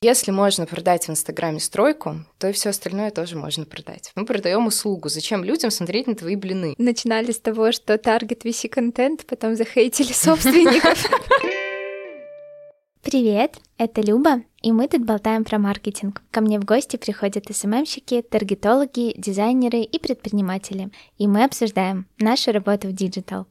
Если можно продать в Инстаграме стройку, то и все остальное тоже можно продать. Мы продаем услугу. Зачем людям смотреть на твои блины? Начинали с того, что таргет vs контент, потом захейтили собственников. Привет, это Люба, и мы тут болтаем про маркетинг. Ко мне в гости приходят СММщики, таргетологи, дизайнеры и предприниматели, и мы обсуждаем нашу работу в digital.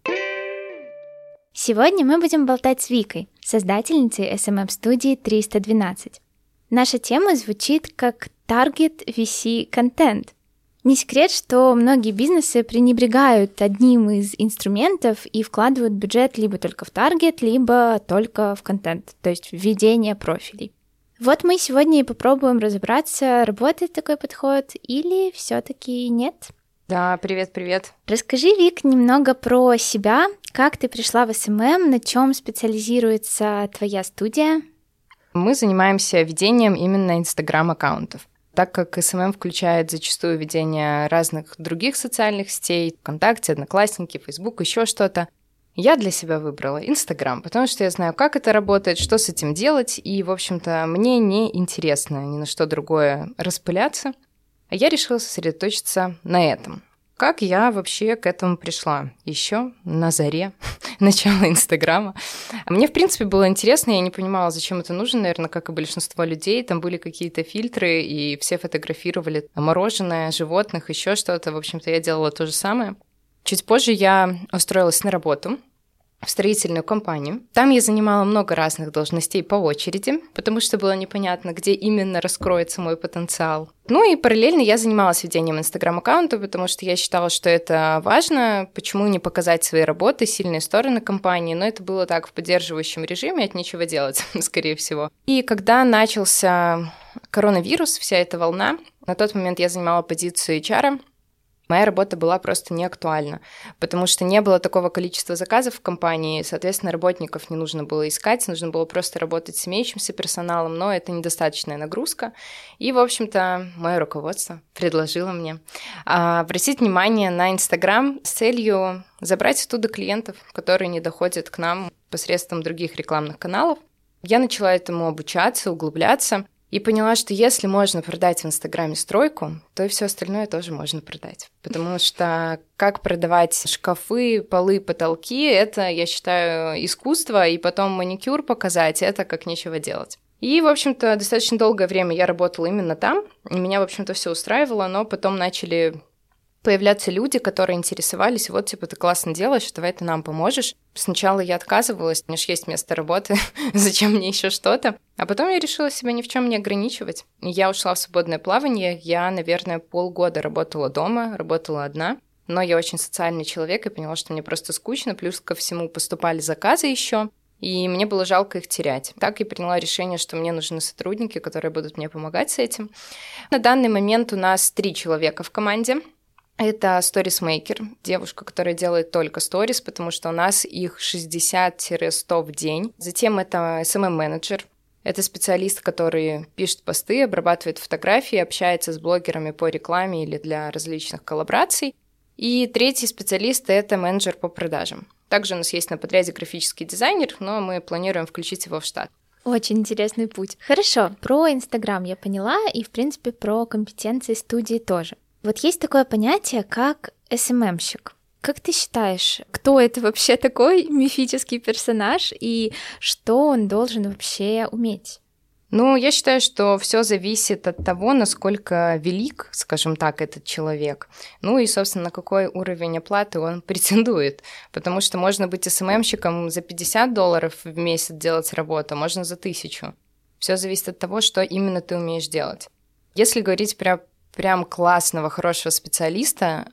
Сегодня мы будем болтать с Викой, создательницей SMM-студии 312. Наша тема звучит как Target VC Content. Не секрет, что многие бизнесы пренебрегают одним из инструментов и вкладывают бюджет либо только в таргет, либо только в контент, то есть введение профилей. Вот мы сегодня и попробуем разобраться, работает такой подход или все-таки нет. Да, привет, привет. Расскажи, Вик, немного про себя, как ты пришла в СММ, на чем специализируется твоя студия? Мы занимаемся ведением именно Инстаграм-аккаунтов. Так как СММ включает зачастую ведение разных других социальных сетей, ВКонтакте, Одноклассники, Фейсбук, еще что-то, я для себя выбрала Инстаграм, потому что я знаю, как это работает, что с этим делать, и, в общем-то, мне не интересно ни на что другое распыляться. А я решила сосредоточиться на этом. Как я вообще к этому пришла? Еще на заре начала Инстаграма. Мне, в принципе, было интересно, я не понимала, зачем это нужно, наверное, как и большинство людей. Там были какие-то фильтры, и все фотографировали мороженое, животных, еще что-то. В общем-то, я делала то же самое. Чуть позже я устроилась на работу в строительную компанию. Там я занимала много разных должностей по очереди, потому что было непонятно, где именно раскроется мой потенциал. Ну и параллельно я занималась ведением инстаграм-аккаунта, потому что я считала, что это важно. Почему не показать свои работы, сильные стороны компании? Но это было так в поддерживающем режиме, от нечего делать, скорее всего. И когда начался коронавирус, вся эта волна, на тот момент я занимала позицию HR, моя работа была просто не актуальна, потому что не было такого количества заказов в компании, соответственно, работников не нужно было искать, нужно было просто работать с имеющимся персоналом, но это недостаточная нагрузка. И, в общем-то, мое руководство предложило мне а, обратить внимание на Инстаграм с целью забрать оттуда клиентов, которые не доходят к нам посредством других рекламных каналов. Я начала этому обучаться, углубляться – и поняла, что если можно продать в Инстаграме стройку, то и все остальное тоже можно продать. Потому что как продавать шкафы, полы, потолки, это, я считаю, искусство, и потом маникюр показать, это как нечего делать. И, в общем-то, достаточно долгое время я работала именно там, меня, в общем-то, все устраивало, но потом начали появляться люди, которые интересовались, вот, типа, ты классно делаешь, давай ты нам поможешь. Сначала я отказывалась, у меня же есть место работы, зачем мне еще что-то. А потом я решила себя ни в чем не ограничивать. Я ушла в свободное плавание, я, наверное, полгода работала дома, работала одна. Но я очень социальный человек и поняла, что мне просто скучно, плюс ко всему поступали заказы еще, и мне было жалко их терять. Так я приняла решение, что мне нужны сотрудники, которые будут мне помогать с этим. На данный момент у нас три человека в команде. Это сторисмейкер, девушка, которая делает только сторис, потому что у нас их 60-100 в день. Затем это SMM-менеджер, это специалист, который пишет посты, обрабатывает фотографии, общается с блогерами по рекламе или для различных коллабораций. И третий специалист – это менеджер по продажам. Также у нас есть на подряде графический дизайнер, но мы планируем включить его в штат. Очень интересный путь. Хорошо, про Инстаграм я поняла, и, в принципе, про компетенции студии тоже. Вот есть такое понятие, как СММщик. Как ты считаешь, кто это вообще такой мифический персонаж и что он должен вообще уметь? Ну, я считаю, что все зависит от того, насколько велик, скажем так, этот человек. Ну и, собственно, на какой уровень оплаты он претендует. Потому что можно быть СММщиком за 50 долларов в месяц делать работу, а можно за тысячу. Все зависит от того, что именно ты умеешь делать. Если говорить про прям классного, хорошего специалиста,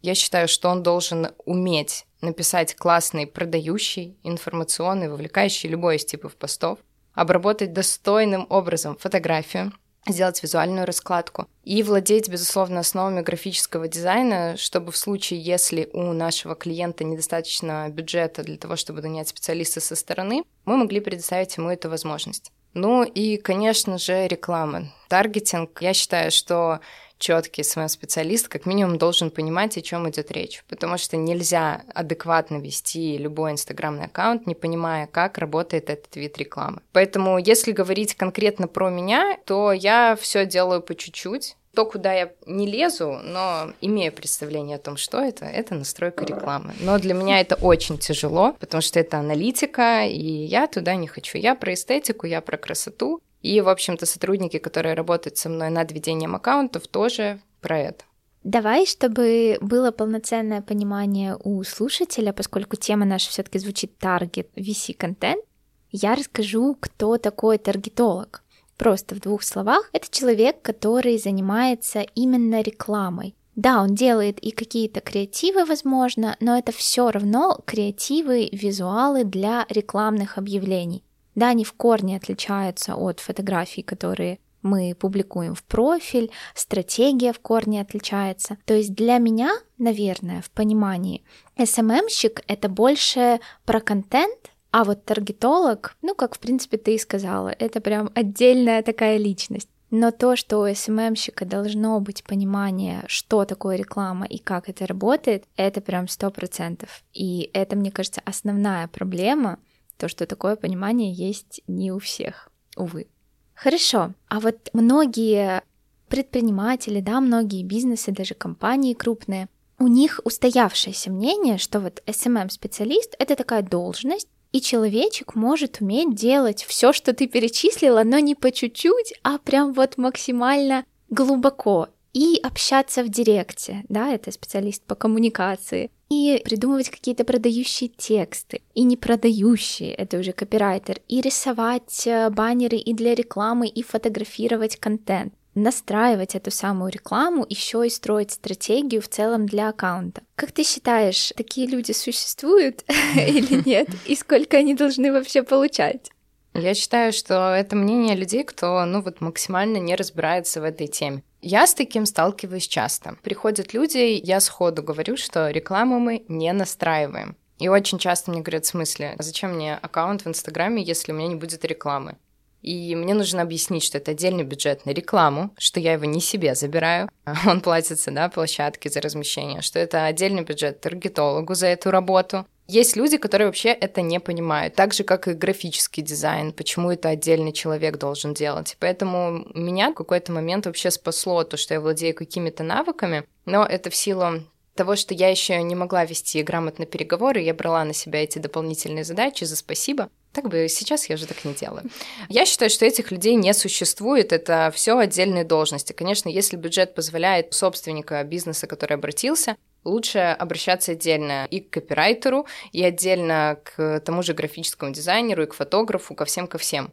я считаю, что он должен уметь написать классный продающий, информационный, вовлекающий любой из типов постов, обработать достойным образом фотографию, сделать визуальную раскладку и владеть, безусловно, основами графического дизайна, чтобы в случае, если у нашего клиента недостаточно бюджета для того, чтобы нанять специалиста со стороны, мы могли предоставить ему эту возможность. Ну и, конечно же, реклама. Таргетинг. Я считаю, что четкий СММ-специалист как минимум должен понимать, о чем идет речь, потому что нельзя адекватно вести любой инстаграмный аккаунт, не понимая, как работает этот вид рекламы. Поэтому, если говорить конкретно про меня, то я все делаю по чуть-чуть, то, куда я не лезу, но имею представление о том, что это, это настройка рекламы. Но для меня это очень тяжело, потому что это аналитика, и я туда не хочу. Я про эстетику, я про красоту. И, в общем-то, сотрудники, которые работают со мной над ведением аккаунтов, тоже про это. Давай, чтобы было полноценное понимание у слушателя, поскольку тема наша все-таки звучит таргет VC-контент, я расскажу, кто такой таргетолог. Просто в двух словах, это человек, который занимается именно рекламой. Да, он делает и какие-то креативы, возможно, но это все равно креативы, визуалы для рекламных объявлений. Да, они в корне отличаются от фотографий, которые мы публикуем в профиль, стратегия в корне отличается. То есть для меня, наверное, в понимании, SMM-щик — это больше про контент, а вот таргетолог, ну, как, в принципе, ты и сказала, это прям отдельная такая личность. Но то, что у СММщика должно быть понимание, что такое реклама и как это работает, это прям сто процентов. И это, мне кажется, основная проблема, то, что такое понимание есть не у всех, увы. Хорошо, а вот многие предприниматели, да, многие бизнесы, даже компании крупные, у них устоявшееся мнение, что вот SMM-специалист — это такая должность, и человечек может уметь делать все, что ты перечислила, но не по чуть-чуть, а прям вот максимально глубоко. И общаться в директе, да, это специалист по коммуникации, и придумывать какие-то продающие тексты, и не продающие, это уже копирайтер, и рисовать э, баннеры и для рекламы, и фотографировать контент настраивать эту самую рекламу, еще и строить стратегию в целом для аккаунта. Как ты считаешь, такие люди существуют или нет? И сколько они должны вообще получать? Я считаю, что это мнение людей, кто, ну вот, максимально не разбирается в этой теме. Я с таким сталкиваюсь часто. Приходят люди, я сходу говорю, что рекламу мы не настраиваем. И очень часто мне говорят, в смысле, а зачем мне аккаунт в Инстаграме, если у меня не будет рекламы? И мне нужно объяснить, что это отдельный бюджет на рекламу, что я его не себе забираю, он платится, да, площадке за размещение, что это отдельный бюджет таргетологу за эту работу. Есть люди, которые вообще это не понимают, так же, как и графический дизайн, почему это отдельный человек должен делать. Поэтому меня в какой-то момент вообще спасло то, что я владею какими-то навыками, но это в силу того, что я еще не могла вести грамотно переговоры, я брала на себя эти дополнительные задачи за спасибо. Так бы сейчас я уже так не делаю. Я считаю, что этих людей не существует, это все отдельные должности. Конечно, если бюджет позволяет собственника бизнеса, который обратился, лучше обращаться отдельно и к копирайтеру, и отдельно к тому же графическому дизайнеру, и к фотографу, ко всем, ко всем.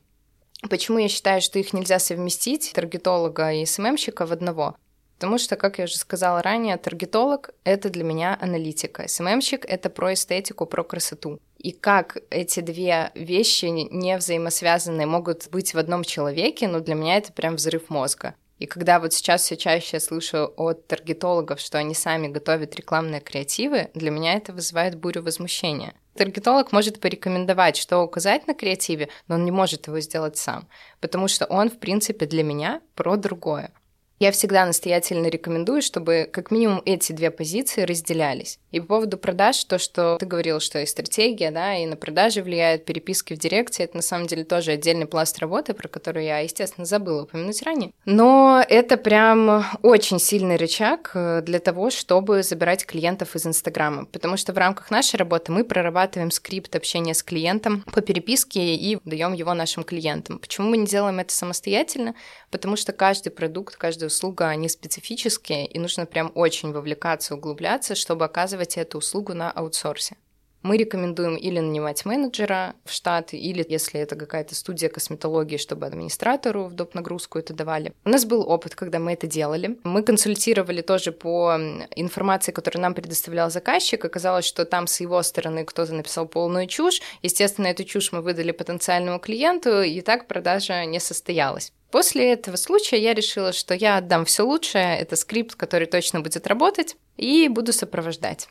Почему я считаю, что их нельзя совместить, таргетолога и СММщика в одного? Потому что, как я уже сказала ранее, таргетолог — это для меня аналитика. СММщик — это про эстетику, про красоту. И как эти две вещи не взаимосвязанные могут быть в одном человеке, ну, для меня это прям взрыв мозга. И когда вот сейчас все чаще я слышу от таргетологов, что они сами готовят рекламные креативы, для меня это вызывает бурю возмущения. Таргетолог может порекомендовать, что указать на креативе, но он не может его сделать сам, потому что он, в принципе, для меня про другое. Я всегда настоятельно рекомендую, чтобы как минимум эти две позиции разделялись. И по поводу продаж, то, что ты говорил, что и стратегия, да, и на продажи влияет, переписки в директе, это на самом деле тоже отдельный пласт работы, про который я, естественно, забыла упомянуть ранее. Но это прям очень сильный рычаг э, для того, чтобы забирать клиентов из Инстаграма, потому что в рамках нашей работы мы прорабатываем скрипт общения с клиентом по переписке и даем его нашим клиентам. Почему мы не делаем это самостоятельно? Потому что каждый продукт, каждый услуга, они специфические, и нужно прям очень вовлекаться, углубляться, чтобы оказывать эту услугу на аутсорсе. Мы рекомендуем или нанимать менеджера в штат, или, если это какая-то студия косметологии, чтобы администратору в доп. нагрузку это давали. У нас был опыт, когда мы это делали. Мы консультировали тоже по информации, которую нам предоставлял заказчик. Оказалось, что там с его стороны кто-то написал полную чушь. Естественно, эту чушь мы выдали потенциальному клиенту, и так продажа не состоялась. После этого случая я решила, что я отдам все лучшее, это скрипт, который точно будет работать, и буду сопровождать.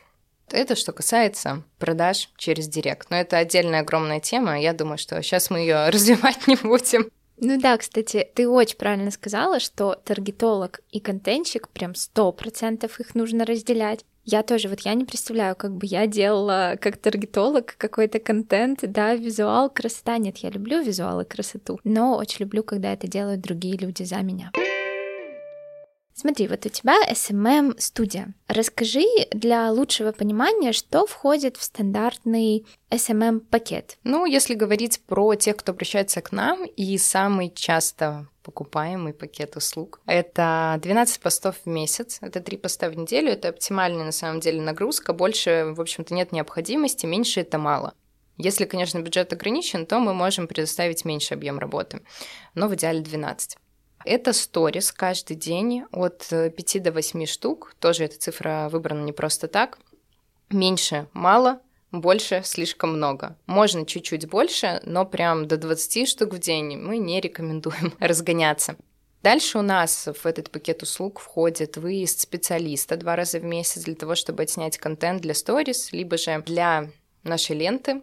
Это что касается продаж через директ. Но это отдельная огромная тема. Я думаю, что сейчас мы ее развивать не будем. Ну да, кстати, ты очень правильно сказала, что таргетолог и контентщик прям сто процентов их нужно разделять. Я тоже, вот я не представляю, как бы я делала как таргетолог какой-то контент, да, визуал, красота. Нет, я люблю визуал и красоту, но очень люблю, когда это делают другие люди за меня. Смотри, вот у тебя SMM-студия. Расскажи для лучшего понимания, что входит в стандартный SMM-пакет. Ну, если говорить про тех, кто обращается к нам, и самый часто покупаемый пакет услуг. Это 12 постов в месяц, это 3 поста в неделю, это оптимальная на самом деле нагрузка, больше, в общем-то, нет необходимости, меньше это мало. Если, конечно, бюджет ограничен, то мы можем предоставить меньше объем работы, но в идеале 12. Это сторис каждый день от 5 э, до 8 штук. Тоже эта цифра выбрана не просто так. Меньше мало, больше слишком много. Можно чуть-чуть больше, но прям до 20 штук в день мы не рекомендуем разгоняться. Дальше у нас в этот пакет услуг входит выезд специалиста два раза в месяц для того, чтобы отснять контент для сторис, либо же для нашей ленты,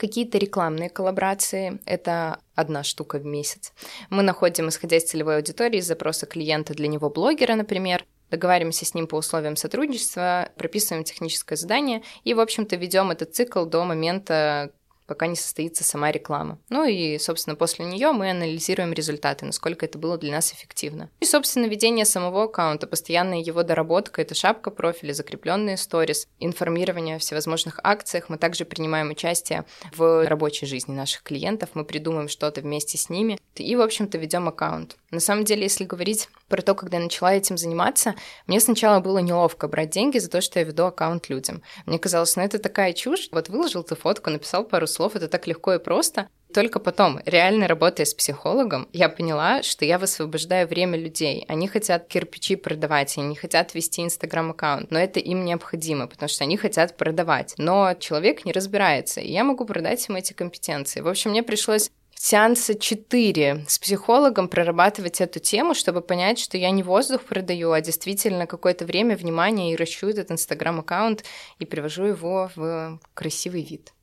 Какие-то рекламные коллаборации — это одна штука в месяц. Мы находим, исходя из целевой аудитории, из запроса клиента для него блогера, например, договариваемся с ним по условиям сотрудничества, прописываем техническое задание и, в общем-то, ведем этот цикл до момента пока не состоится сама реклама. Ну и, собственно, после нее мы анализируем результаты, насколько это было для нас эффективно. И, собственно, ведение самого аккаунта, постоянная его доработка, это шапка профиля, закрепленные сторис, информирование о всевозможных акциях. Мы также принимаем участие в рабочей жизни наших клиентов, мы придумаем что-то вместе с ними и, в общем-то, ведем аккаунт. На самом деле, если говорить про то, когда я начала этим заниматься, мне сначала было неловко брать деньги за то, что я веду аккаунт людям. Мне казалось, ну это такая чушь. Вот выложил ты фотку, написал пару слов, слов, это так легко и просто. Только потом, реально работая с психологом, я поняла, что я высвобождаю время людей. Они хотят кирпичи продавать, они хотят вести инстаграм-аккаунт, но это им необходимо, потому что они хотят продавать. Но человек не разбирается, и я могу продать ему эти компетенции. В общем, мне пришлось сеанса 4 с психологом прорабатывать эту тему, чтобы понять, что я не воздух продаю, а действительно какое-то время, внимание и ращу этот инстаграм-аккаунт и привожу его в красивый вид.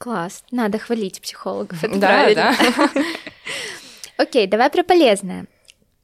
Класс, надо хвалить психологов, это да, правильно. Да. Окей, давай про полезное.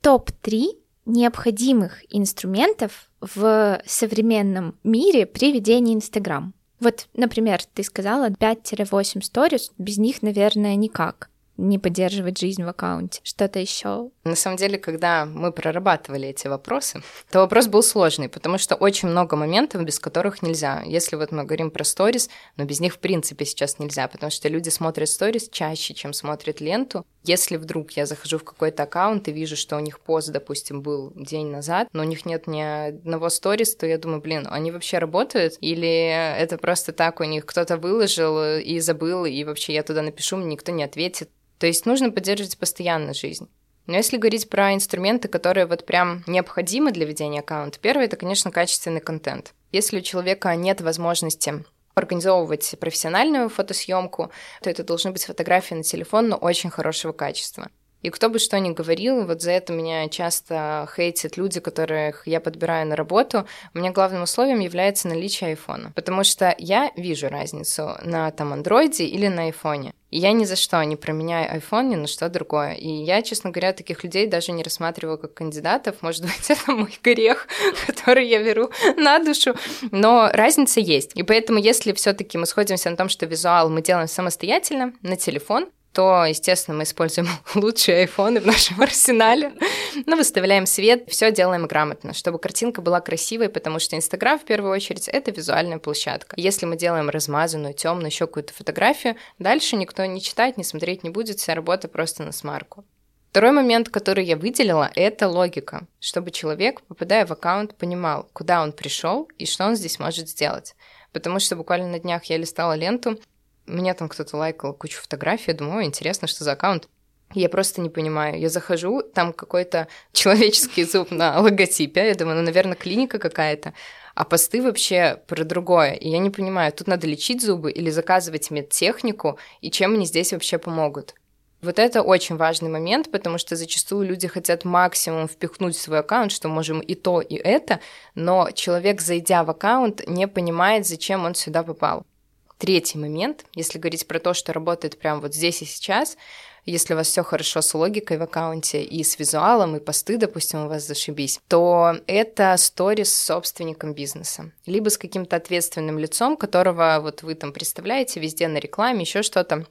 Топ-3 необходимых инструментов в современном мире при ведении Инстаграм. Вот, например, ты сказала 5-8 сторис, без них, наверное, никак не поддерживать жизнь в аккаунте? Что-то еще? На самом деле, когда мы прорабатывали эти вопросы, то вопрос был сложный, потому что очень много моментов, без которых нельзя. Если вот мы говорим про сторис, но без них в принципе сейчас нельзя, потому что люди смотрят сторис чаще, чем смотрят ленту. Если вдруг я захожу в какой-то аккаунт и вижу, что у них пост, допустим, был день назад, но у них нет ни одного сторис, то я думаю, блин, они вообще работают? Или это просто так у них кто-то выложил и забыл, и вообще я туда напишу, мне никто не ответит. То есть нужно поддерживать постоянно жизнь. Но если говорить про инструменты, которые вот прям необходимы для ведения аккаунта, первое — это, конечно, качественный контент. Если у человека нет возможности организовывать профессиональную фотосъемку, то это должны быть фотографии на телефон, но очень хорошего качества. И кто бы что ни говорил, вот за это меня часто хейтят люди, которых я подбираю на работу. У меня главным условием является наличие айфона. Потому что я вижу разницу на там андроиде или на айфоне. И я ни за что не променяю iPhone ни на что другое. И я, честно говоря, таких людей даже не рассматриваю как кандидатов. Может быть, это мой грех, который я беру на душу. Но разница есть. И поэтому, если все таки мы сходимся на том, что визуал мы делаем самостоятельно на телефон, то, естественно, мы используем лучшие айфоны в нашем арсенале, но выставляем свет, все делаем грамотно, чтобы картинка была красивой, потому что Инстаграм, в первую очередь, это визуальная площадка. Если мы делаем размазанную, темную, еще какую-то фотографию, дальше никто не читать, не смотреть не будет, вся работа просто на смарку. Второй момент, который я выделила, это логика, чтобы человек, попадая в аккаунт, понимал, куда он пришел и что он здесь может сделать. Потому что буквально на днях я листала ленту, меня там кто-то лайкал кучу фотографий, я думаю, интересно, что за аккаунт. Я просто не понимаю. Я захожу, там какой-то человеческий зуб на логотипе. Я думаю, ну, наверное, клиника какая-то. А посты вообще про другое. И я не понимаю, тут надо лечить зубы или заказывать медтехнику, и чем они здесь вообще помогут. Вот это очень важный момент, потому что зачастую люди хотят максимум впихнуть в свой аккаунт, что можем и то, и это, но человек, зайдя в аккаунт, не понимает, зачем он сюда попал. Третий момент, если говорить про то, что работает прямо вот здесь и сейчас, если у вас все хорошо с логикой в аккаунте и с визуалом, и посты, допустим, у вас зашибись, то это сторис с собственником бизнеса, либо с каким-то ответственным лицом, которого вот вы там представляете везде на рекламе, еще что-то.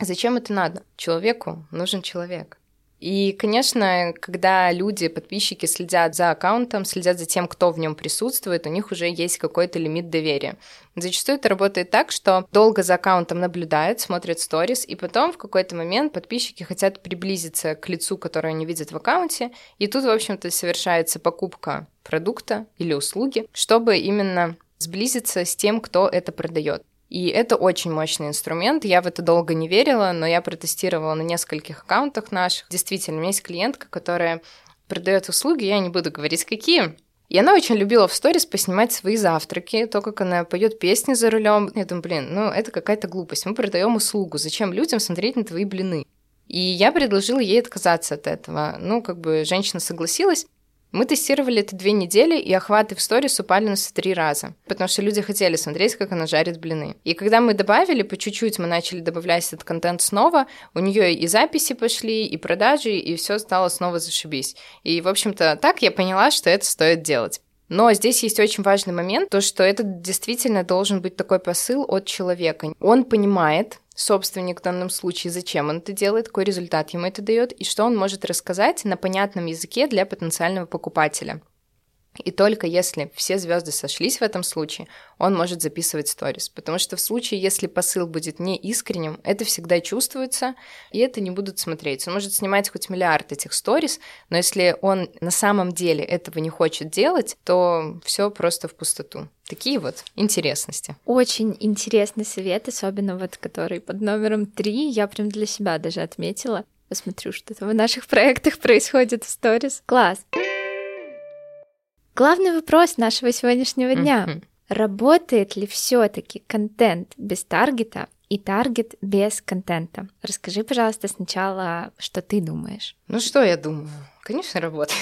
Зачем это надо? Человеку нужен человек. И, конечно, когда люди, подписчики следят за аккаунтом, следят за тем, кто в нем присутствует, у них уже есть какой-то лимит доверия. Зачастую это работает так, что долго за аккаунтом наблюдают, смотрят сторис, и потом в какой-то момент подписчики хотят приблизиться к лицу, которое они видят в аккаунте, и тут, в общем-то, совершается покупка продукта или услуги, чтобы именно сблизиться с тем, кто это продает. И это очень мощный инструмент. Я в это долго не верила, но я протестировала на нескольких аккаунтах наших. Действительно, у меня есть клиентка, которая продает услуги, я не буду говорить, какие. И она очень любила в сторис поснимать свои завтраки, то, как она поет песни за рулем. Я думаю, блин, ну это какая-то глупость. Мы продаем услугу. Зачем людям смотреть на твои блины? И я предложила ей отказаться от этого. Ну, как бы женщина согласилась. Мы тестировали это две недели, и охваты в сторис упали на три раза, потому что люди хотели смотреть, как она жарит блины. И когда мы добавили, по чуть-чуть мы начали добавлять этот контент снова, у нее и записи пошли, и продажи, и все стало снова зашибись. И, в общем-то, так я поняла, что это стоит делать. Но здесь есть очень важный момент, то, что это действительно должен быть такой посыл от человека. Он понимает, собственник в данном случае, зачем он это делает, какой результат ему это дает и что он может рассказать на понятном языке для потенциального покупателя. И только если все звезды сошлись в этом случае, он может записывать сторис. Потому что в случае, если посыл будет не искренним, это всегда чувствуется, и это не будут смотреть. Он может снимать хоть миллиард этих сторис, но если он на самом деле этого не хочет делать, то все просто в пустоту. Такие вот интересности. Очень интересный совет, особенно вот который под номером три, я прям для себя даже отметила. Посмотрю, что там в наших проектах происходит в сторис. Класс! Главный вопрос нашего сегодняшнего дня. Mm-hmm. Работает ли все-таки контент без таргета и таргет без контента? Расскажи, пожалуйста, сначала, что ты думаешь. Ну что я думаю? Конечно, работает.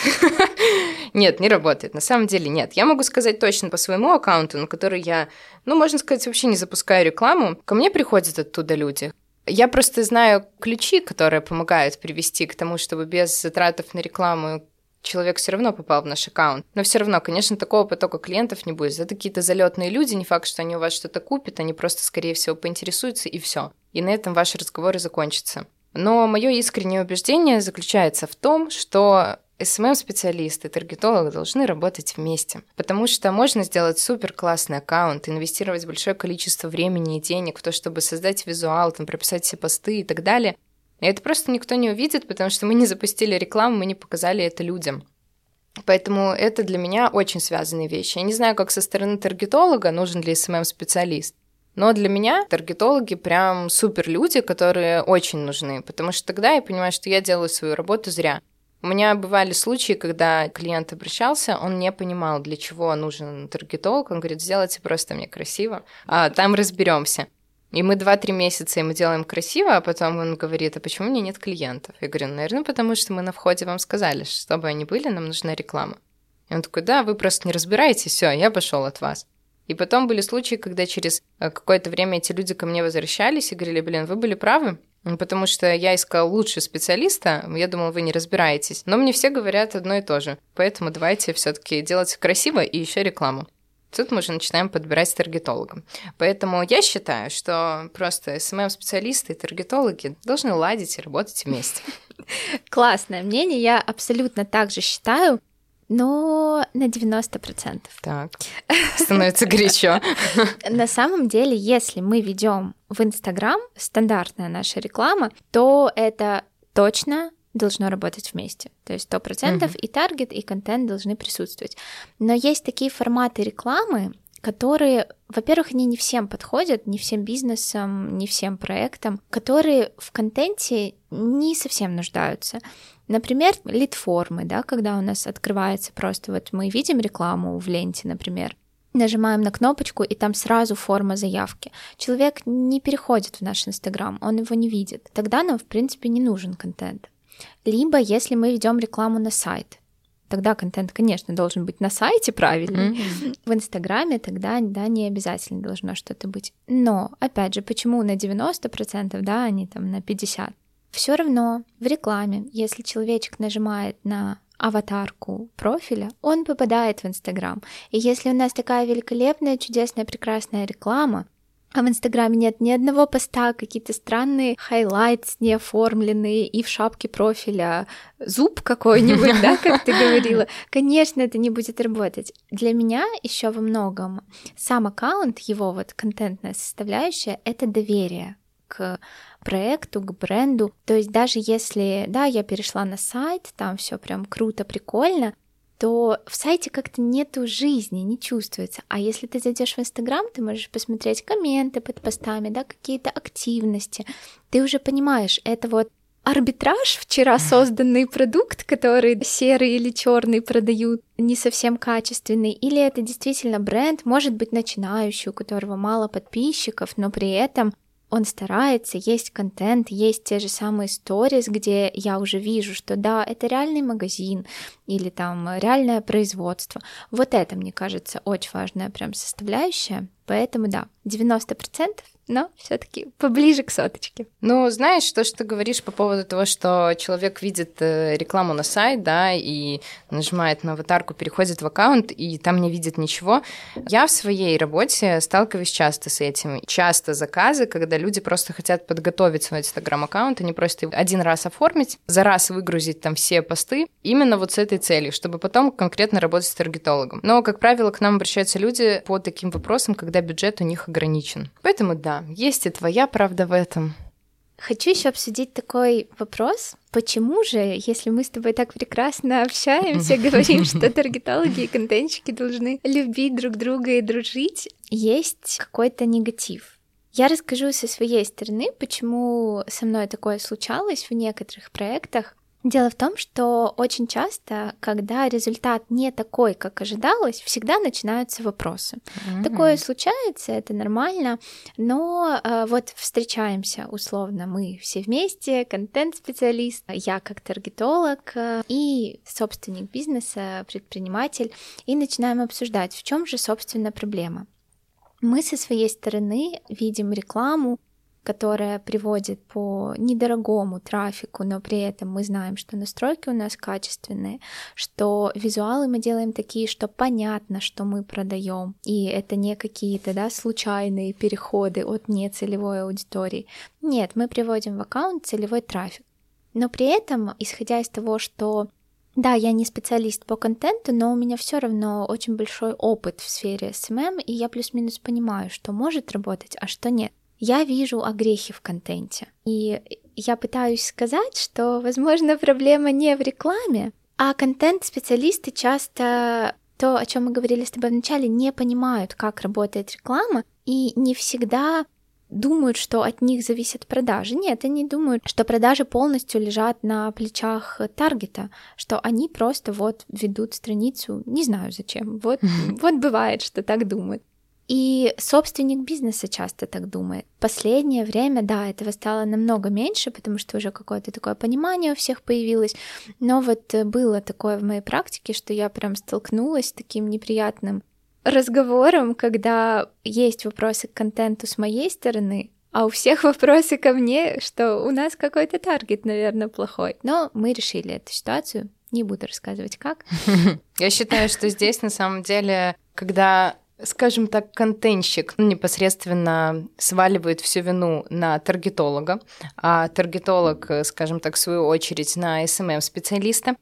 нет, не работает. На самом деле нет. Я могу сказать точно по своему аккаунту, на который я, ну, можно сказать, вообще не запускаю рекламу. Ко мне приходят оттуда люди. Я просто знаю ключи, которые помогают привести к тому, чтобы без затратов на рекламу человек все равно попал в наш аккаунт. Но все равно, конечно, такого потока клиентов не будет. Это какие-то залетные люди, не факт, что они у вас что-то купят, они просто, скорее всего, поинтересуются и все. И на этом ваш разговор и закончится. Но мое искреннее убеждение заключается в том, что SMM-специалисты, таргетологи должны работать вместе, потому что можно сделать супер классный аккаунт, инвестировать большое количество времени и денег в то, чтобы создать визуал, там, прописать все посты и так далее, и это просто никто не увидит, потому что мы не запустили рекламу, мы не показали это людям. Поэтому это для меня очень связанные вещи. Я не знаю, как со стороны таргетолога, нужен ли СММ-специалист. Но для меня таргетологи прям супер люди, которые очень нужны, потому что тогда я понимаю, что я делаю свою работу зря. У меня бывали случаи, когда клиент обращался, он не понимал, для чего нужен таргетолог. Он говорит, сделайте просто мне красиво, а там разберемся. И мы 2-3 месяца ему делаем красиво, а потом он говорит, а почему у меня нет клиентов? Я говорю, наверное, потому что мы на входе вам сказали, что чтобы они были, нам нужна реклама. И он такой, да, вы просто не разбираетесь, все, я пошел от вас. И потом были случаи, когда через э, какое-то время эти люди ко мне возвращались и говорили, блин, вы были правы, потому что я искал лучше специалиста, я думал, вы не разбираетесь. Но мне все говорят одно и то же. Поэтому давайте все-таки делать красиво и еще рекламу. Тут мы уже начинаем подбирать таргетолога. Поэтому я считаю, что просто СММ-специалисты и таргетологи должны ладить и работать вместе. Классное мнение, я абсолютно так же считаю, но на 90%. Так, становится горячо. На самом деле, если мы ведем в Инстаграм стандартная наша реклама, то это точно должно работать вместе. То есть сто процентов и таргет, и контент должны присутствовать. Но есть такие форматы рекламы, которые, во-первых, они не всем подходят, не всем бизнесам, не всем проектам, которые в контенте не совсем нуждаются. Например, лид-формы, да, когда у нас открывается просто, вот мы видим рекламу в ленте, например, нажимаем на кнопочку, и там сразу форма заявки. Человек не переходит в наш Инстаграм, он его не видит. Тогда нам, в принципе, не нужен контент. Либо если мы ведем рекламу на сайт, тогда контент, конечно, должен быть на сайте правильный. Mm-hmm. В Инстаграме тогда, да, не обязательно должно что-то быть. Но, опять же, почему на 90%, да, а не там на 50%? Все равно в рекламе, если человечек нажимает на аватарку профиля, он попадает в Инстаграм. И если у нас такая великолепная, чудесная, прекрасная реклама, а в Инстаграме нет ни одного поста, какие-то странные highlights неоформленные и в шапке профиля зуб какой-нибудь, да, как ты говорила. Конечно, это не будет работать. Для меня еще во многом сам аккаунт, его вот контентная составляющая — это доверие к проекту, к бренду. То есть даже если, да, я перешла на сайт, там все прям круто, прикольно, то в сайте как-то нету жизни, не чувствуется. А если ты зайдешь в Инстаграм, ты можешь посмотреть комменты под постами, да, какие-то активности. Ты уже понимаешь, это вот арбитраж, вчера созданный продукт, который серый или черный продают, не совсем качественный, или это действительно бренд, может быть начинающий, у которого мало подписчиков, но при этом он старается, есть контент, есть те же самые сторис, где я уже вижу, что да, это реальный магазин или там реальное производство. Вот это, мне кажется, очень важная прям составляющая. Поэтому да, 90% но все-таки поближе к соточке. Ну, знаешь, то, что ты говоришь по поводу того, что человек видит э, рекламу на сайт, да, и нажимает на аватарку, переходит в аккаунт, и там не видит ничего. Я в своей работе сталкиваюсь часто с этим. Часто заказы, когда люди просто хотят подготовить свой инстаграм-аккаунт, они просто один раз оформить, за раз выгрузить там все посты, именно вот с этой целью, чтобы потом конкретно работать с таргетологом. Но, как правило, к нам обращаются люди по таким вопросам, когда бюджет у них ограничен. Поэтому да, есть и твоя правда в этом. Хочу еще обсудить такой вопрос. Почему же, если мы с тобой так прекрасно общаемся, говорим, что таргетологи и контентщики должны любить друг друга и дружить, есть какой-то негатив? Я расскажу со своей стороны, почему со мной такое случалось в некоторых проектах. Дело в том, что очень часто, когда результат не такой, как ожидалось, всегда начинаются вопросы. Mm-hmm. Такое случается, это нормально, но э, вот встречаемся условно мы все вместе, контент-специалист, я как таргетолог э, и собственник бизнеса, предприниматель, и начинаем обсуждать, в чем же, собственно, проблема. Мы со своей стороны видим рекламу, которая приводит по недорогому трафику, но при этом мы знаем, что настройки у нас качественные, что визуалы мы делаем такие, что понятно, что мы продаем, и это не какие-то да, случайные переходы от нецелевой аудитории. Нет, мы приводим в аккаунт целевой трафик. Но при этом, исходя из того, что да, я не специалист по контенту, но у меня все равно очень большой опыт в сфере SMM, и я плюс-минус понимаю, что может работать, а что нет я вижу огрехи в контенте. И я пытаюсь сказать, что, возможно, проблема не в рекламе, а контент-специалисты часто то, о чем мы говорили с тобой вначале, не понимают, как работает реклама, и не всегда думают, что от них зависят продажи. Нет, они думают, что продажи полностью лежат на плечах таргета, что они просто вот ведут страницу, не знаю зачем. Вот, вот бывает, что так думают. И собственник бизнеса часто так думает. Последнее время, да, этого стало намного меньше, потому что уже какое-то такое понимание у всех появилось. Но вот э, было такое в моей практике, что я прям столкнулась с таким неприятным разговором, когда есть вопросы к контенту с моей стороны, а у всех вопросы ко мне, что у нас какой-то таргет, наверное, плохой. Но мы решили эту ситуацию. Не буду рассказывать как. Я считаю, что здесь на самом деле, когда скажем так, контентщик непосредственно сваливает всю вину на таргетолога, а таргетолог, скажем так, в свою очередь на SMM-специалиста,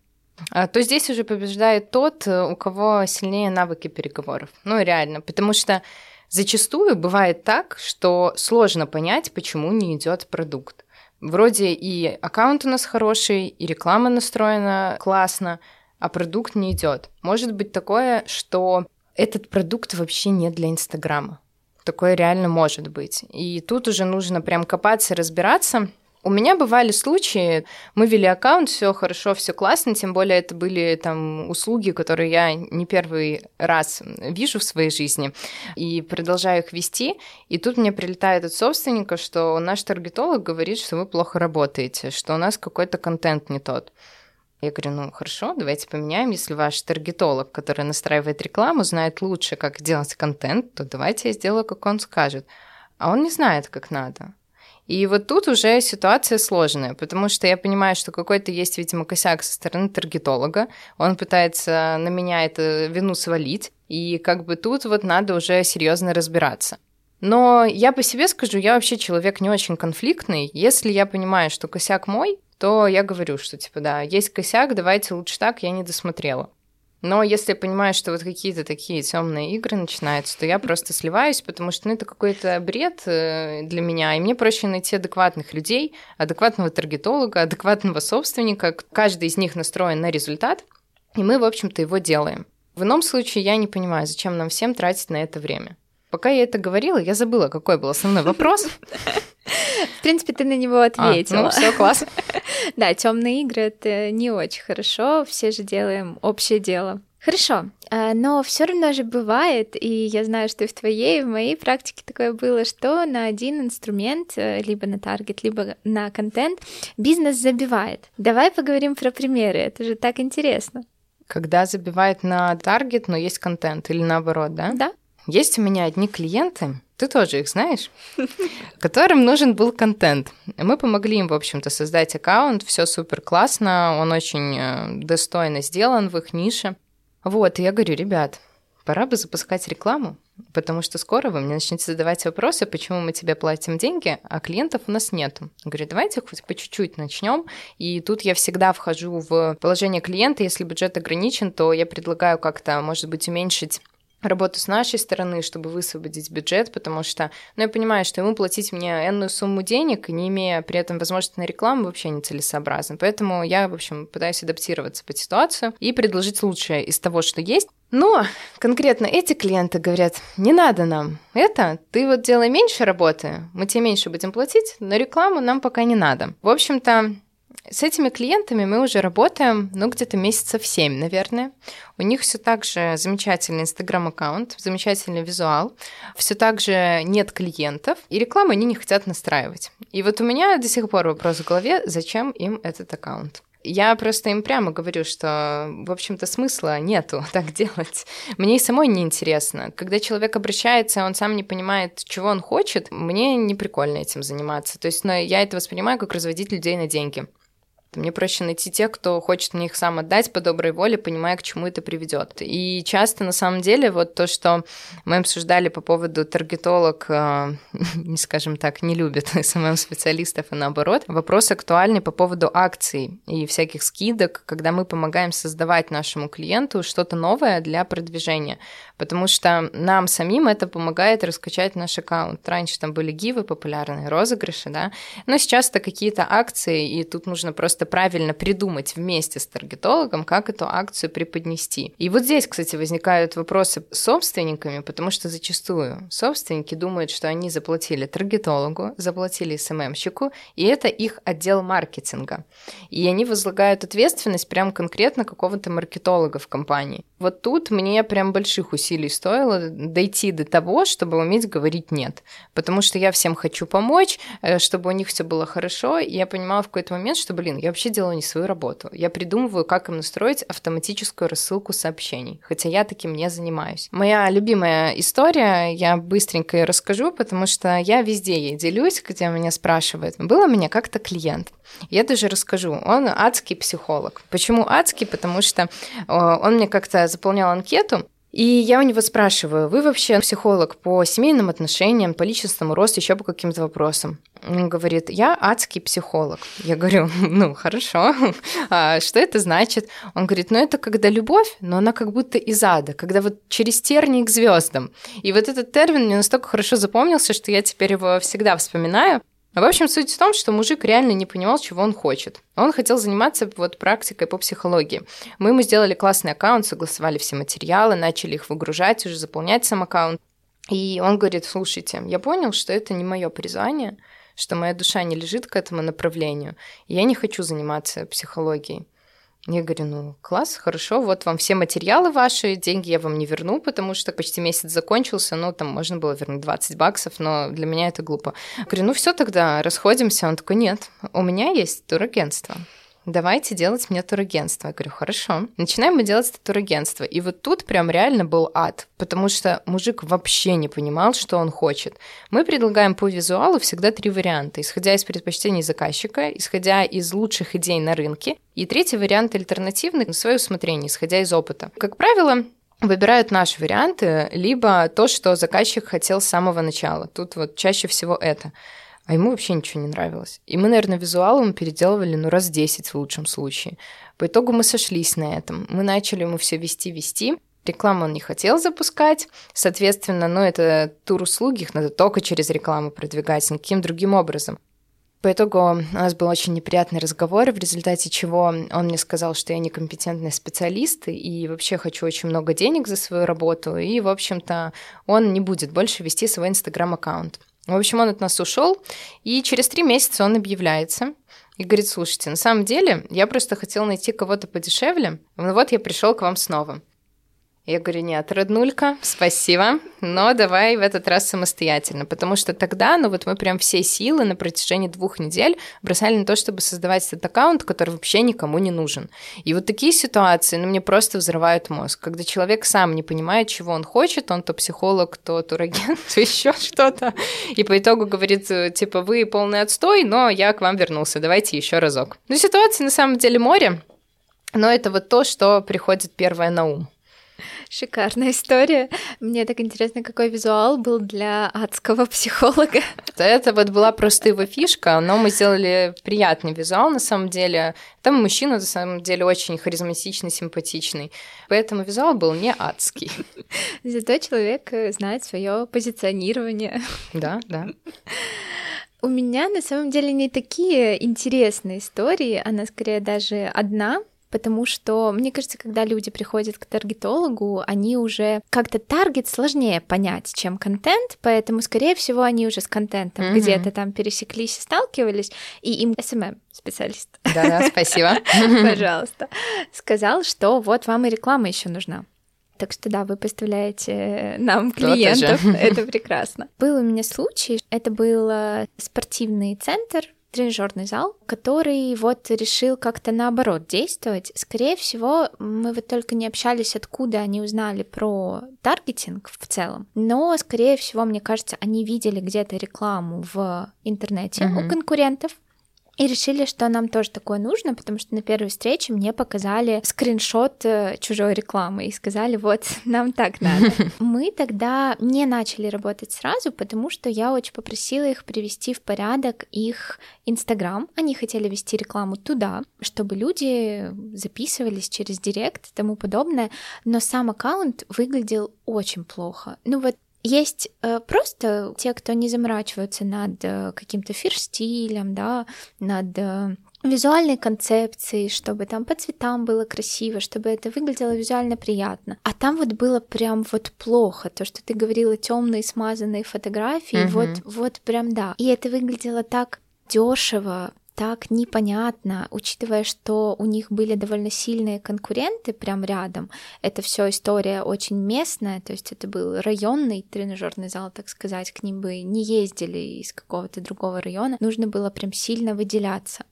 а, то здесь уже побеждает тот, у кого сильнее навыки переговоров. Ну, реально, потому что зачастую бывает так, что сложно понять, почему не идет продукт. Вроде и аккаунт у нас хороший, и реклама настроена классно, а продукт не идет. Может быть такое, что этот продукт вообще не для Инстаграма. Такое реально может быть. И тут уже нужно прям копаться, разбираться. У меня бывали случаи, мы вели аккаунт, все хорошо, все классно, тем более это были там услуги, которые я не первый раз вижу в своей жизни и продолжаю их вести. И тут мне прилетает от собственника, что наш таргетолог говорит, что вы плохо работаете, что у нас какой-то контент не тот. Я говорю, ну хорошо, давайте поменяем. Если ваш таргетолог, который настраивает рекламу, знает лучше, как делать контент, то давайте я сделаю, как он скажет. А он не знает, как надо. И вот тут уже ситуация сложная, потому что я понимаю, что какой-то есть, видимо, косяк со стороны таргетолога. Он пытается на меня эту вину свалить. И как бы тут вот надо уже серьезно разбираться. Но я по себе скажу, я вообще человек не очень конфликтный. Если я понимаю, что косяк мой, то я говорю, что типа да, есть косяк, давайте лучше так, я не досмотрела. Но если я понимаю, что вот какие-то такие темные игры начинаются, то я просто сливаюсь, потому что ну, это какой-то бред э, для меня, и мне проще найти адекватных людей, адекватного таргетолога, адекватного собственника. Каждый из них настроен на результат, и мы, в общем-то, его делаем. В ином случае я не понимаю, зачем нам всем тратить на это время. Пока я это говорила, я забыла, какой был основной вопрос. В принципе, ты на него ответила. А, ну, все, класс. Да, темные игры это не очень хорошо. Все же делаем общее дело. Хорошо, а, но все равно же бывает, и я знаю, что и в твоей, и в моей практике такое было, что на один инструмент, э, либо на таргет, либо на контент, бизнес забивает. Давай поговорим про примеры, это же так интересно. Когда забивает на таргет, но есть контент, или наоборот, да? Да. Есть у меня одни клиенты, ты тоже их знаешь, которым нужен был контент. Мы помогли им, в общем-то, создать аккаунт, все супер классно, он очень э, достойно сделан в их нише. Вот, и я говорю, ребят, пора бы запускать рекламу, потому что скоро вы мне начнете задавать вопросы, почему мы тебе платим деньги, а клиентов у нас нету. Я говорю, давайте хоть по чуть-чуть начнем. И тут я всегда вхожу в положение клиента. Если бюджет ограничен, то я предлагаю как-то, может быть, уменьшить работу с нашей стороны, чтобы высвободить бюджет, потому что, ну, я понимаю, что ему платить мне энную сумму денег, не имея при этом возможности на рекламу, вообще нецелесообразно. Поэтому я, в общем, пытаюсь адаптироваться под ситуацию и предложить лучшее из того, что есть. Но конкретно эти клиенты говорят, не надо нам это, ты вот делай меньше работы, мы тебе меньше будем платить, но рекламу нам пока не надо. В общем-то, с этими клиентами мы уже работаем, ну, где-то месяцев 7, наверное. У них все так же замечательный инстаграм-аккаунт, замечательный визуал, все так же нет клиентов, и рекламу они не хотят настраивать. И вот у меня до сих пор вопрос в голове, зачем им этот аккаунт. Я просто им прямо говорю, что, в общем-то, смысла нету так делать. Мне и самой не интересно. Когда человек обращается, он сам не понимает, чего он хочет, мне не прикольно этим заниматься. То есть ну, я это воспринимаю как разводить людей на деньги. Мне проще найти тех, кто хочет мне их сам отдать по доброй воле, понимая, к чему это приведет. И часто, на самом деле, вот то, что мы обсуждали по поводу таргетолог, э, скажем так, не любит СММ-специалистов, и наоборот, вопрос актуальный по поводу акций и всяких скидок, когда мы помогаем создавать нашему клиенту что-то новое для продвижения. Потому что нам самим это помогает раскачать наш аккаунт. Раньше там были гивы популярные, розыгрыши, да, но сейчас это какие-то акции, и тут нужно просто правильно придумать вместе с таргетологом, как эту акцию преподнести. И вот здесь, кстати, возникают вопросы с собственниками, потому что зачастую собственники думают, что они заплатили таргетологу, заплатили СММщику, и это их отдел маркетинга. И они возлагают ответственность прям конкретно какого-то маркетолога в компании. Вот тут мне прям больших усилий стоило дойти до того, чтобы уметь говорить «нет». Потому что я всем хочу помочь, э, чтобы у них все было хорошо, и я понимала в какой-то момент, что, блин, я вообще делаю не свою работу. Я придумываю, как им настроить автоматическую рассылку сообщений, хотя я таким не занимаюсь. Моя любимая история, я быстренько ее расскажу, потому что я везде ей делюсь, где меня спрашивают. Был у меня как-то клиент, я даже расскажу. Он адский психолог. Почему адский? Потому что э, он мне как-то заполнял анкету, и я у него спрашиваю, вы вообще психолог по семейным отношениям, по личностному росту, еще по каким-то вопросам? Он говорит, я адский психолог. Я говорю, ну, хорошо, а что это значит? Он говорит, ну, это когда любовь, но она как будто из ада, когда вот через тернии к звездам. И вот этот термин мне настолько хорошо запомнился, что я теперь его всегда вспоминаю. В общем, суть в том, что мужик реально не понимал, чего он хочет. Он хотел заниматься вот практикой по психологии. Мы ему сделали классный аккаунт, согласовали все материалы, начали их выгружать, уже заполнять сам аккаунт. И он говорит, слушайте, я понял, что это не мое призвание, что моя душа не лежит к этому направлению, и я не хочу заниматься психологией. Я говорю, ну, класс, хорошо, вот вам все материалы ваши, деньги я вам не верну, потому что почти месяц закончился, ну, там можно было вернуть 20 баксов, но для меня это глупо. Я говорю, ну, все тогда, расходимся. Он такой, нет, у меня есть турагентство. Давайте делать мне турагентство. Я говорю, хорошо. Начинаем мы делать это турагентство. И вот тут прям реально был ад, потому что мужик вообще не понимал, что он хочет. Мы предлагаем по визуалу всегда три варианта, исходя из предпочтений заказчика, исходя из лучших идей на рынке, и третий вариант альтернативный на свое усмотрение, исходя из опыта. Как правило, выбирают наши варианты, либо то, что заказчик хотел с самого начала. Тут вот чаще всего это. А ему вообще ничего не нравилось. И мы, наверное, визуалы мы переделывали, ну, раз 10 в лучшем случае. По итогу мы сошлись на этом. Мы начали ему все вести, вести. Рекламу он не хотел запускать, соответственно, ну, это тур-услуги, их надо только через рекламу продвигать, никаким другим образом. По итогу у нас был очень неприятный разговор, в результате чего он мне сказал, что я некомпетентный специалист и вообще хочу очень много денег за свою работу, и, в общем-то, он не будет больше вести свой инстаграм-аккаунт. В общем, он от нас ушел, и через три месяца он объявляется и говорит, слушайте, на самом деле я просто хотел найти кого-то подешевле, ну вот я пришел к вам снова. Я говорю, нет, роднулька, спасибо, но давай в этот раз самостоятельно, потому что тогда, ну вот мы прям все силы на протяжении двух недель бросали на то, чтобы создавать этот аккаунт, который вообще никому не нужен. И вот такие ситуации, ну, мне просто взрывают мозг, когда человек сам не понимает, чего он хочет, он то психолог, то турагент, то еще что-то, и по итогу говорит, типа, вы полный отстой, но я к вам вернулся, давайте еще разок. Ну, ситуации на самом деле море, но это вот то, что приходит первое на ум. Шикарная история. Мне так интересно, какой визуал был для адского психолога. Это вот была просто его фишка, но мы сделали приятный визуал на самом деле. Там мужчина на самом деле очень харизматичный, симпатичный. Поэтому визуал был не адский. Зато человек э, знает свое позиционирование. Да, да. У меня на самом деле не такие интересные истории, она скорее даже одна потому что, мне кажется, когда люди приходят к таргетологу, они уже как-то таргет сложнее понять, чем контент, поэтому, скорее всего, они уже с контентом mm-hmm. где-то там пересеклись и сталкивались, и им СММ специалист. Да-да, спасибо. Пожалуйста. Сказал, что вот вам и реклама еще нужна. Так что да, вы поставляете нам клиентов, это прекрасно. Был у меня случай, это был э, спортивный центр тренажерный зал, который вот решил как-то наоборот действовать. Скорее всего, мы вот только не общались, откуда они узнали про таргетинг в целом, но, скорее всего, мне кажется, они видели где-то рекламу в интернете mm-hmm. у конкурентов, и решили, что нам тоже такое нужно, потому что на первой встрече мне показали скриншот э, чужой рекламы и сказали, вот, нам так надо. Мы тогда не начали работать сразу, потому что я очень попросила их привести в порядок их Инстаграм. Они хотели вести рекламу туда, чтобы люди записывались через Директ и тому подобное, но сам аккаунт выглядел очень плохо. Ну вот есть э, просто те, кто не заморачиваются над э, каким-то фир-стилем, да, над э, визуальной концепцией, чтобы там по цветам было красиво, чтобы это выглядело визуально приятно. А там вот было прям вот плохо, то, что ты говорила, темные смазанные фотографии, угу. вот, вот прям да. И это выглядело так дешево, так непонятно, учитывая, что у них были довольно сильные конкуренты прям рядом. Это все история очень местная, то есть это был районный тренажерный зал, так сказать, к ним бы не ездили из какого-то другого района. Нужно было прям сильно выделяться.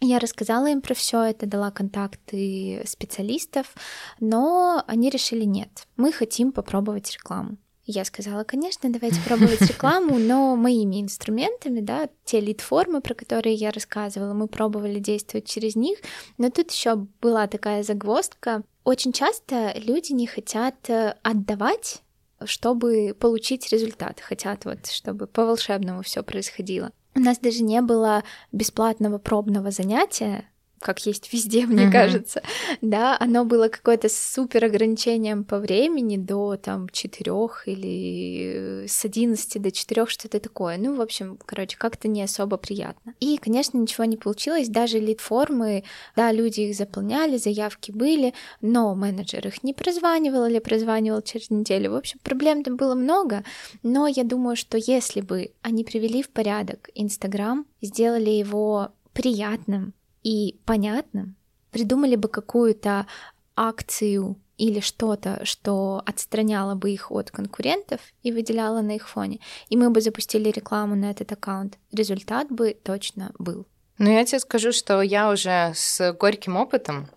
Я рассказала им про все это, дала контакты специалистов, но они решили нет, мы хотим попробовать рекламу. Я сказала, конечно, давайте пробовать рекламу, но моими инструментами, да, те лид-формы, про которые я рассказывала, мы пробовали действовать через них, но тут еще была такая загвоздка. Очень часто люди не хотят э, отдавать чтобы получить результат, хотят вот, чтобы по волшебному все происходило. У нас даже не было бесплатного пробного занятия, как есть везде, мне mm-hmm. кажется, да, оно было какое-то супер ограничением по времени до там четырех или с 11 до 4, что-то такое. Ну, в общем, короче, как-то не особо приятно. И, конечно, ничего не получилось, даже лид-формы, да, люди их заполняли, заявки были, но менеджер их не прозванивал или прозванивал через неделю. В общем, проблем там было много, но я думаю, что если бы они привели в порядок Инстаграм, сделали его приятным, и понятным, придумали бы какую-то акцию или что-то, что отстраняло бы их от конкурентов и выделяло на их фоне, и мы бы запустили рекламу на этот аккаунт, результат бы точно был. Ну, я тебе скажу, что я уже с горьким опытом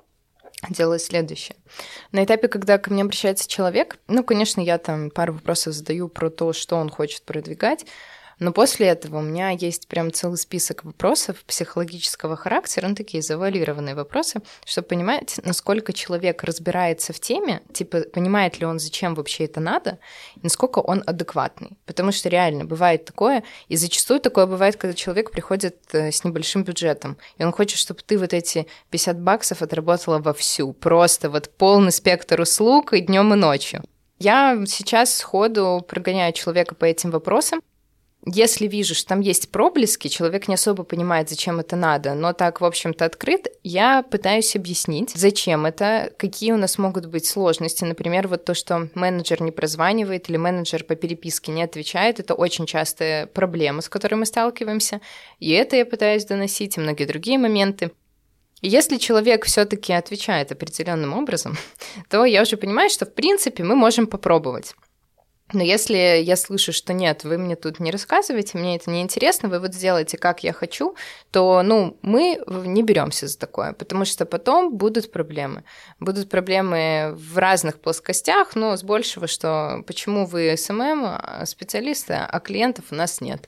делаю следующее. На этапе, когда ко мне обращается человек, ну, конечно, я там пару вопросов задаю про то, что он хочет продвигать, но после этого у меня есть прям целый список вопросов психологического характера, ну, такие завуалированные вопросы, чтобы понимать, насколько человек разбирается в теме, типа, понимает ли он, зачем вообще это надо, и насколько он адекватный. Потому что реально бывает такое, и зачастую такое бывает, когда человек приходит э, с небольшим бюджетом, и он хочет, чтобы ты вот эти 50 баксов отработала вовсю, просто вот полный спектр услуг и днем и ночью. Я сейчас сходу прогоняю человека по этим вопросам, если вижу, что там есть проблески, человек не особо понимает, зачем это надо, но так, в общем-то, открыт, я пытаюсь объяснить, зачем это, какие у нас могут быть сложности. Например, вот то, что менеджер не прозванивает или менеджер по переписке не отвечает, это очень частая проблема, с которой мы сталкиваемся. И это я пытаюсь доносить, и многие другие моменты. Если человек все-таки отвечает определенным образом, то я уже понимаю, что в принципе мы можем попробовать. Но если я слышу, что нет, вы мне тут не рассказываете, мне это не интересно, вы вот сделаете, как я хочу, то, ну, мы не беремся за такое, потому что потом будут проблемы. Будут проблемы в разных плоскостях, но с большего, что почему вы СММ а, специалисты, а клиентов у нас нет.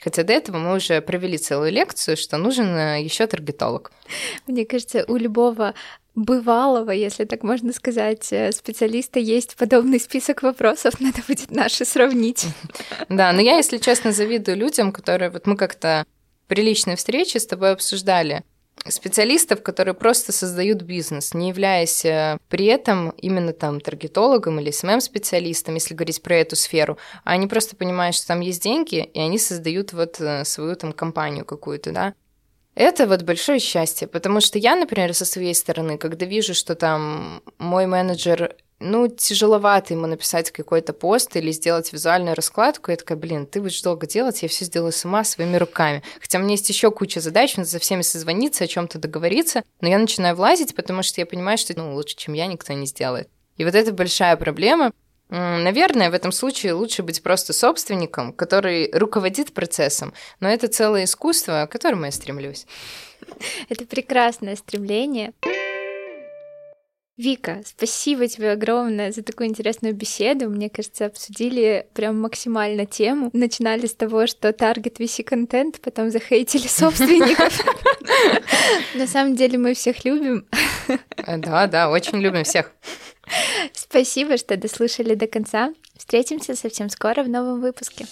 Хотя до этого мы уже провели целую лекцию, что нужен э, еще таргетолог. Мне кажется, у любого бывалого, если так можно сказать, э, специалиста есть подобный список вопросов, надо будет наши сравнить. Да, но я, если честно, завидую людям, которые вот мы как-то при личной встрече с тобой обсуждали специалистов, которые просто создают бизнес, не являясь э, при этом именно там таргетологом или СММ-специалистом, если говорить про эту сферу, а они просто понимают, что там есть деньги, и они создают вот э, свою там компанию какую-то, да. Это вот большое счастье, потому что я, например, со своей стороны, когда вижу, что там мой менеджер ну, тяжеловато ему написать какой-то пост или сделать визуальную раскладку. Я такая, блин, ты будешь долго делать, я все сделаю сама своими руками. Хотя у меня есть еще куча задач, надо за всеми созвониться, о чем-то договориться, но я начинаю влазить, потому что я понимаю, что ну, лучше, чем я, никто не сделает. И вот это большая проблема. Наверное, в этом случае лучше быть просто собственником, который руководит процессом, но это целое искусство, к которому я стремлюсь. Это прекрасное стремление. Вика, спасибо тебе огромное за такую интересную беседу. Мне кажется, обсудили прям максимально тему. Начинали с того, что таргет VC контент, потом захейтили собственников. На самом деле мы всех любим. Да, да, очень любим всех. Спасибо, что дослушали до конца. Встретимся совсем скоро в новом выпуске.